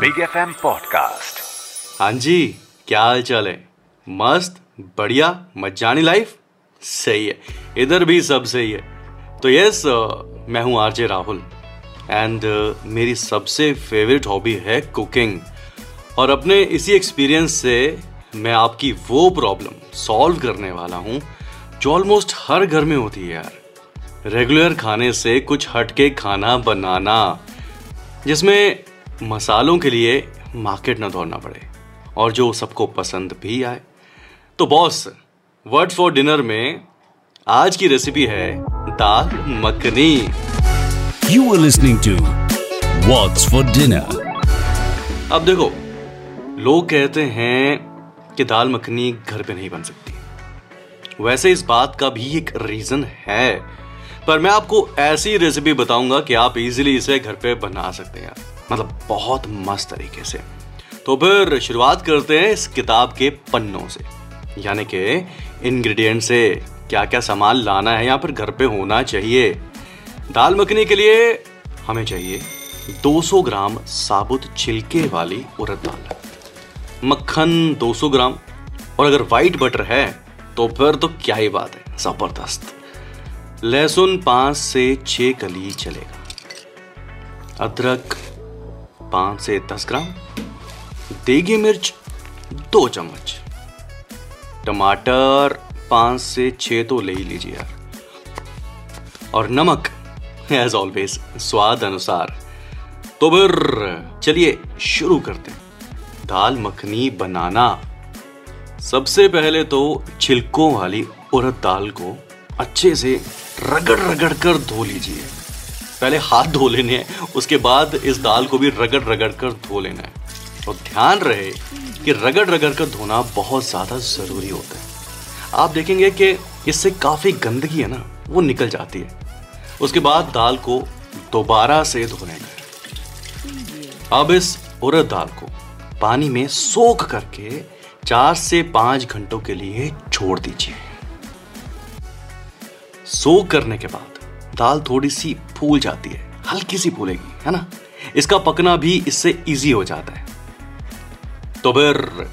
Big F M podcast हाँ जी, क्या हाल चाल है? मस्त, बढ़िया मजानी लाइफ सही है, इधर भी सब सही है। तो यस मैं हूँ आरजे राहुल। एंड मेरी सबसे फेवरेट हॉबी है कुकिंग और अपने इसी एक्सपीरियंस से मैं आपकी वो प्रॉब्लम सॉल्व करने वाला हूँ, जो ऑलमोस्ट हर घर में होती है यार। रेगुलर खाने से कुछ हटके खाना बनाना, जिसमें मसालों के लिए मार्केट ना दौड़ना पड़े और जो सबको पसंद भी आए। तो बॉस वर्ड फॉर डिनर में आज की रेसिपी है dal makhani. You are listening to What's for Dinner. अब देखो लोग कहते हैं कि दाल मखनी घर पे नहीं बन सकती। वैसे इस बात का भी एक रीजन है पर मैं आपको ऐसी रेसिपी बताऊँगा कि आप इजीली इसे घर पे बना सकते हैं। मतलब बहुत मस्त तरीके से। तो फिर शुरुआत करते हैं इस किताब के पन्नों से। यानी कि इंग्रेडिएंट से क्या क्या सामान लाना है यहाँ पर घर पे होना चाहिए। दाल मखनी के लिए हमें चाहिए 200 ग्राम साबुत छिलके वाली उड़द दाल। मक्खन 200 ग्राम। और अगर वाइट बटर है तो फिर तो क्या ही बात है, ज़बरदस्त। लहसुन पाँच से छह कली चलेगा। अदरक पाँच से दस ग्राम, देगी मिर्च दो चम्मच। टमाटर पाँच से छह तो ले ही लीजिए यार। और नमक एज ऑलवेज स्वाद अनुसार। तो फिर चलिए शुरू करते हैं। दाल मखनी बनाना। सबसे पहले तो छिलकों वाली उड़द दाल को अच्छे से रगड़ रगड़ कर धो लीजिए। पहले हाथ धो लेने हैं, उसके बाद इस दाल को भी रगड़ रगड़ कर धो लेना है। और ध्यान रहे कि रगड़ रगड़ कर धोना बहुत ज़्यादा ज़रूरी होता है। आप देखेंगे कि इससे काफ़ी गंदगी है ना, वो निकल जाती है। उसके बाद दाल को दोबारा से धो लेना है। अब इस उड़द दाल को पानी में सोख करके चार से पाँच घंटों के लिए छोड़ दीजिए। सोख करने के बाद दाल थोड़ी सी फूल जाती है, हल्की सी फूलेगी, है ना? इसका पकना भी इससे इजी हो जाता है। तो फिर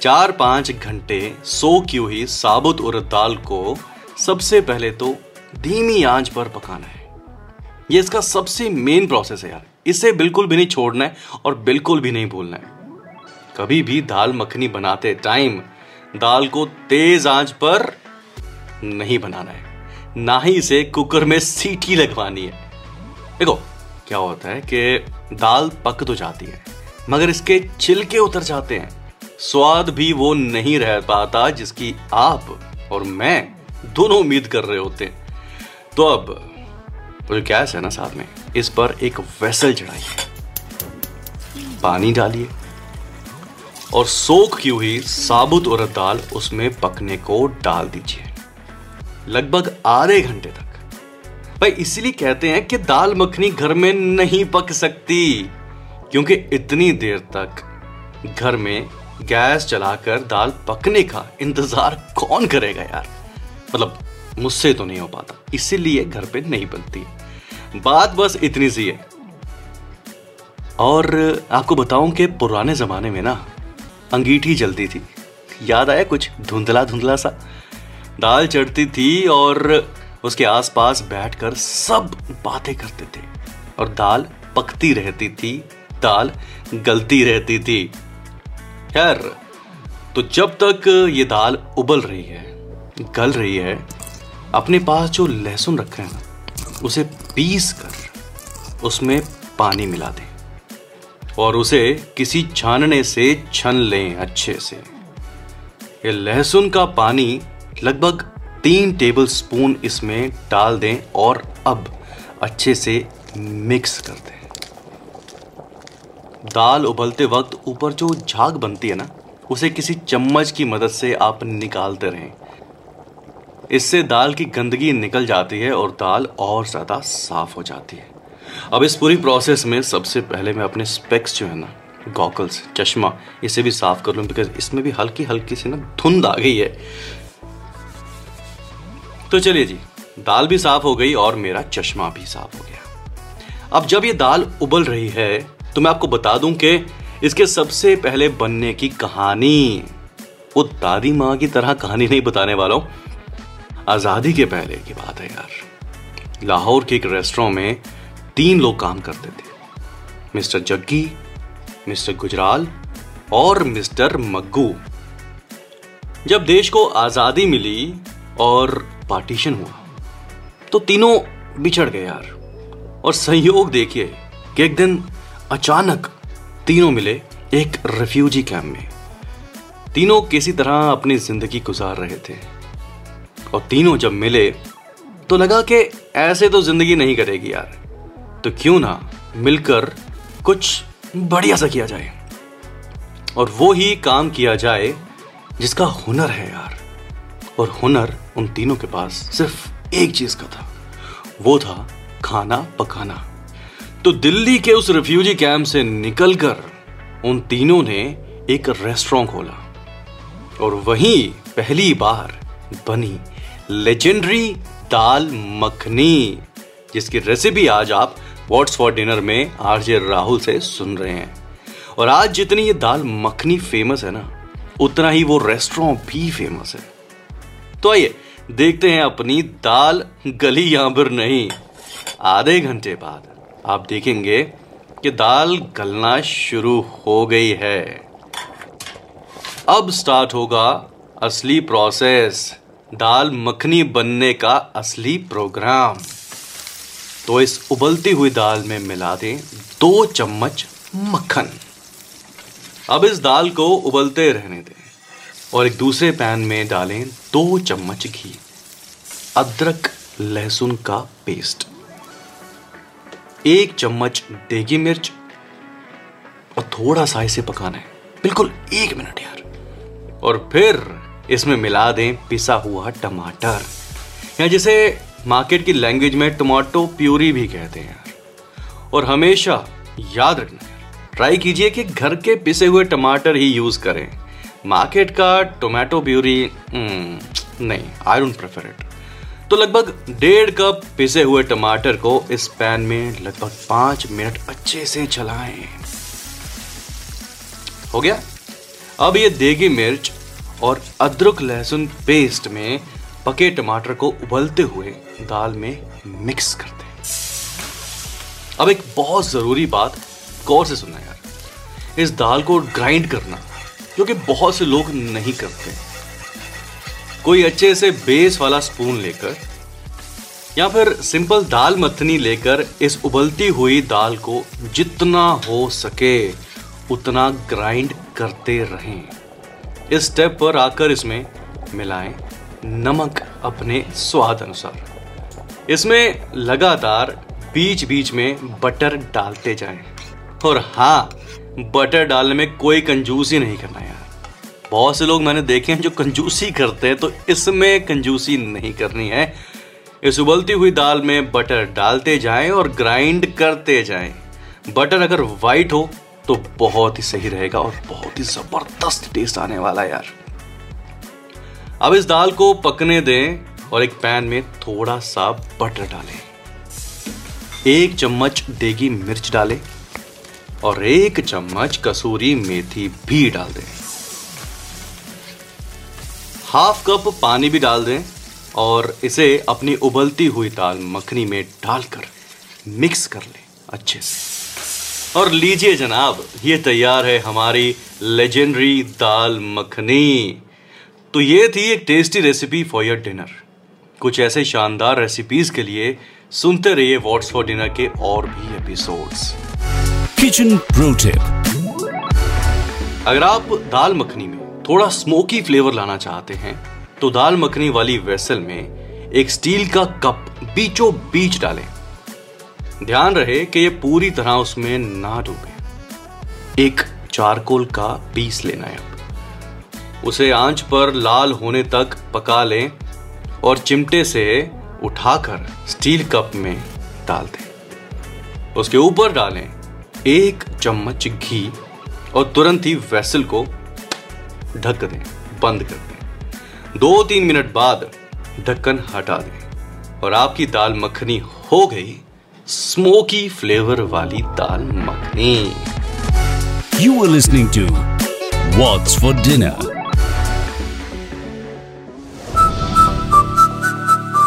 चार पाँच घंटे सो की हुई साबुत उड़द दाल को सबसे पहले तो धीमी आँच पर पकाना है। ये इसका सबसे मेन प्रोसेस है यार। इसे बिल्कुल भी नहीं छोड़ना है और बिल्कुल भी नहीं भूलना है। कभी भी दाल मखनी बनाते टाइम दाल को तेज आँच पर नहीं बनाना है। ना ही इसे कुकर में सीटी लगवानी है। देखो, क्या होता है कि दाल पक तो जाती है, मगर इसके छिलके उतर जाते हैं। स्वाद भी वो नहीं रह पाता जिसकी आप और मैं दोनों उम्मीद कर रहे होते हैं। तो अब वो जो गैस है ना साथ में? इस पर एक वेसल चढ़ाइए। पानी डालिए। और सोख की हुई साबुत उड़द दाल उसमें पकने को डाल दीजिए। लगभग आधे घंटे तक। भाई, इसलिए कहते हैं कि दाल मखनी घर में नहीं पक सकती, क्योंकि इतनी देर तक घर में गैस चलाकर दाल पकने का इंतज़ार कौन करेगा यार? मतलब मुझसे तो नहीं हो पाता, इसीलिए घर पे नहीं बनती। बात बस इतनी सी है। और आपको बताऊँ कि पुराने जमाने में ना, अंगीठी जलती थी। याद आया कुछ धुंधला धुंधला सा? दाल चढ़ती थी और उसके आसपास बैठकर सब बातें करते थे। और दाल पकती रहती थी, दाल गलती रहती थी। खैर तो जब तक ये दाल उबल रही है, गल रही है, अपने पास जो लहसुन रखा है उसे पीस कर उसमें पानी मिला दें। और उसे किसी छानने से छन लें अच्छे से। ये लहसुन का पानी लगभग तीन टेबल स्पून इसमें डाल दें और अब अच्छे से मिक्स कर दें। दाल उबलते वक्त ऊपर जो झाग बनती है ना, उसे किसी चम्मच की मदद से आप निकालते रहें। इससे दाल की गंदगी निकल जाती है और दाल और ज़्यादा साफ़ हो जाती है। अब इस पूरी प्रोसेस में सबसे पहले मैं अपने स्पेक्स जो है ना गॉगल्स चश्मा, इसे भी साफ़ कर लूँ बिकॉज़ इसमें भी हल्की हल्की सी ना धुंध आ गई है। तो चलिए जी, दाल भी साफ़ हो गई और मेरा चश्मा भी साफ़ हो गया। अब जब ये दाल उबल रही है तो मैं आपको बता दूँ कि इसके सबसे पहले बनने की कहानी, वो दादी माँ की तरह कहानी नहीं बताने वाला हूँ आज़ादी के पहले की बात है यार। लाहौर के एक रेस्टोरेंट में तीन लोग काम करते थे। मिस्टर जग्गी, मिस्टर गुजराल और मिस्टर मग्गू। जब देश को आज़ादी मिली और पार्टीशन हुआ। तो तीनों बिछड़ गए यार। और संयोग देखिए कि एक दिन अचानक तीनों मिले एक रेफ्यूजी कैंप में। तीनों किसी तरह अपनी ज़िंदगी गुजार रहे थे। और तीनों जब मिले तो लगा कि ऐसे तो ज़िंदगी नहीं करेगी यार। तो क्यों ना मिलकर कुछ बढ़िया सा किया जाए। और वो ही काम किया जाए जिसका हुनर है यार। और हुनर उन तीनों के पास सिर्फ़ एक चीज़ का था। वो था खाना पकाना। तो दिल्ली के उस रिफ्यूजी कैंप से निकलकर उन तीनों ने एक रेस्टोरेंट खोला। और वहीं पहली बार बनी लेजेंडरी दाल मखनी, जिसकी रेसिपी आज आप व्हाट्स फॉर डिनर में आरजे राहुल से सुन रहे हैं। और आज जितनी ये दाल मखनी फ़ेमस है ना, उतना ही वो रेस्टोरेंट भी फ़ेमस है। तो आइए, देखते हैं अपनी दाल गली यहाँ पर नहीं। आधे घंटे बाद आप देखेंगे कि दाल गलना शुरू हो गई है। अब स्टार्ट होगा असली प्रोसेस दाल मखनी बनने का असली प्रोग्राम तो इस उबलती हुई दाल में मिला दें दो चम्मच मक्खन। अब इस दाल को उबलते रहने और एक दूसरे पैन में डालें दो चम्मच घी, अदरक लहसुन का पेस्ट, एक चम्मच देगी मिर्च और थोड़ा सा इसे पकाना है। बिल्कुल एक मिनट यार। और फिर इसमें मिला दें पिसा हुआ टमाटर। या जिसे मार्केट की लैंग्वेज में टमाटो प्यूरी भी कहते हैं। और हमेशा याद रखना ट्राई कीजिए कि घर के पिसे हुए टमाटर ही यूज़ करें। मार्केट का टोमेटो प्यूरी नहीं आई डोंट प्रेफर इट तो लगभग डेढ़ कप पिसे हुए टमाटर को इस पैन में लगभग पाँच मिनट अच्छे से चलाएँ। हो गया? अब ये देगी मिर्च और अदरक लहसुन पेस्ट में पके टमाटर को उबलते हुए दाल में मिक्स कर दें अब एक बहुत ज़रूरी बात गौर से सुनना यार। इस दाल को ग्राइंड करना। जो कि बहुत से लोग नहीं करते। कोई अच्छे से बेस वाला स्पून लेकर, या फिर सिंपल दाल मथनी लेकर इस उबलती हुई दाल को जितना हो सके, उतना ग्राइंड करते रहें। इस स्टेप पर आकर इसमें मिलाएँ नमक अपने स्वाद अनुसार। इसमें लगातार बीच बीच में बटर डालते जाएँ। और हाँ बटर डालने में कोई कंजूसी नहीं करना यार। बहुत से लोग मैंने देखे हैं जो कंजूसी करते हैं तो इसमें कंजूसी नहीं करनी है। इस उबलती हुई दाल में बटर डालते जाएँ और ग्राइंड करते जाएँ। बटर अगर वाइट हो तो बहुत ही सही रहेगा और बहुत ही ज़बरदस्त टेस्ट आने वाला यार। अब इस दाल को पकने दें और एक पैन में थोड़ा सा बटर डालें। एक चम्मच देगी मिर्च डालें। और एक चम्मच कसूरी मेथी भी डाल दें। हाफ़ कप पानी भी डाल दें और इसे अपनी उबलती हुई दाल मखनी में डालकर मिक्स कर लें अच्छे से। और लीजिए जनाब, ये तैयार है हमारी लेजेंडरी दाल मखनी। तो ये थी एक tasty recipe for your dinner कुछ ऐसे शानदार रेसिपीज़ के लिए सुनते रहिए व्हाट्स फॉर डिनर के और भी एपिसोड्स किचन प्रो टिप अगर आप दाल मखनी में थोड़ा स्मोकी फ्लेवर लाना चाहते हैं तो दाल मखनी वाली वेसल में एक स्टील का कप बीचों बीच डालें। ध्यान रहे कि यह पूरी तरह उसमें ना डूबे। एक चारकोल का पीस लेना है। उसे आँच पर लाल होने तक पका लें और चिमटे से उठाकर स्टील कप में डाल दें। उसके ऊपर डालें एक चम्मच घी और तुरंत ही वेसल को ढक दें बंद कर दें। दो तीन मिनट बाद ढक्कन हटा दें और आपकी दाल मखनी हो गई स्मोकी फ्लेवर वाली दाल makhani. You are listening to what's for dinner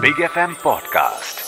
big F M podcast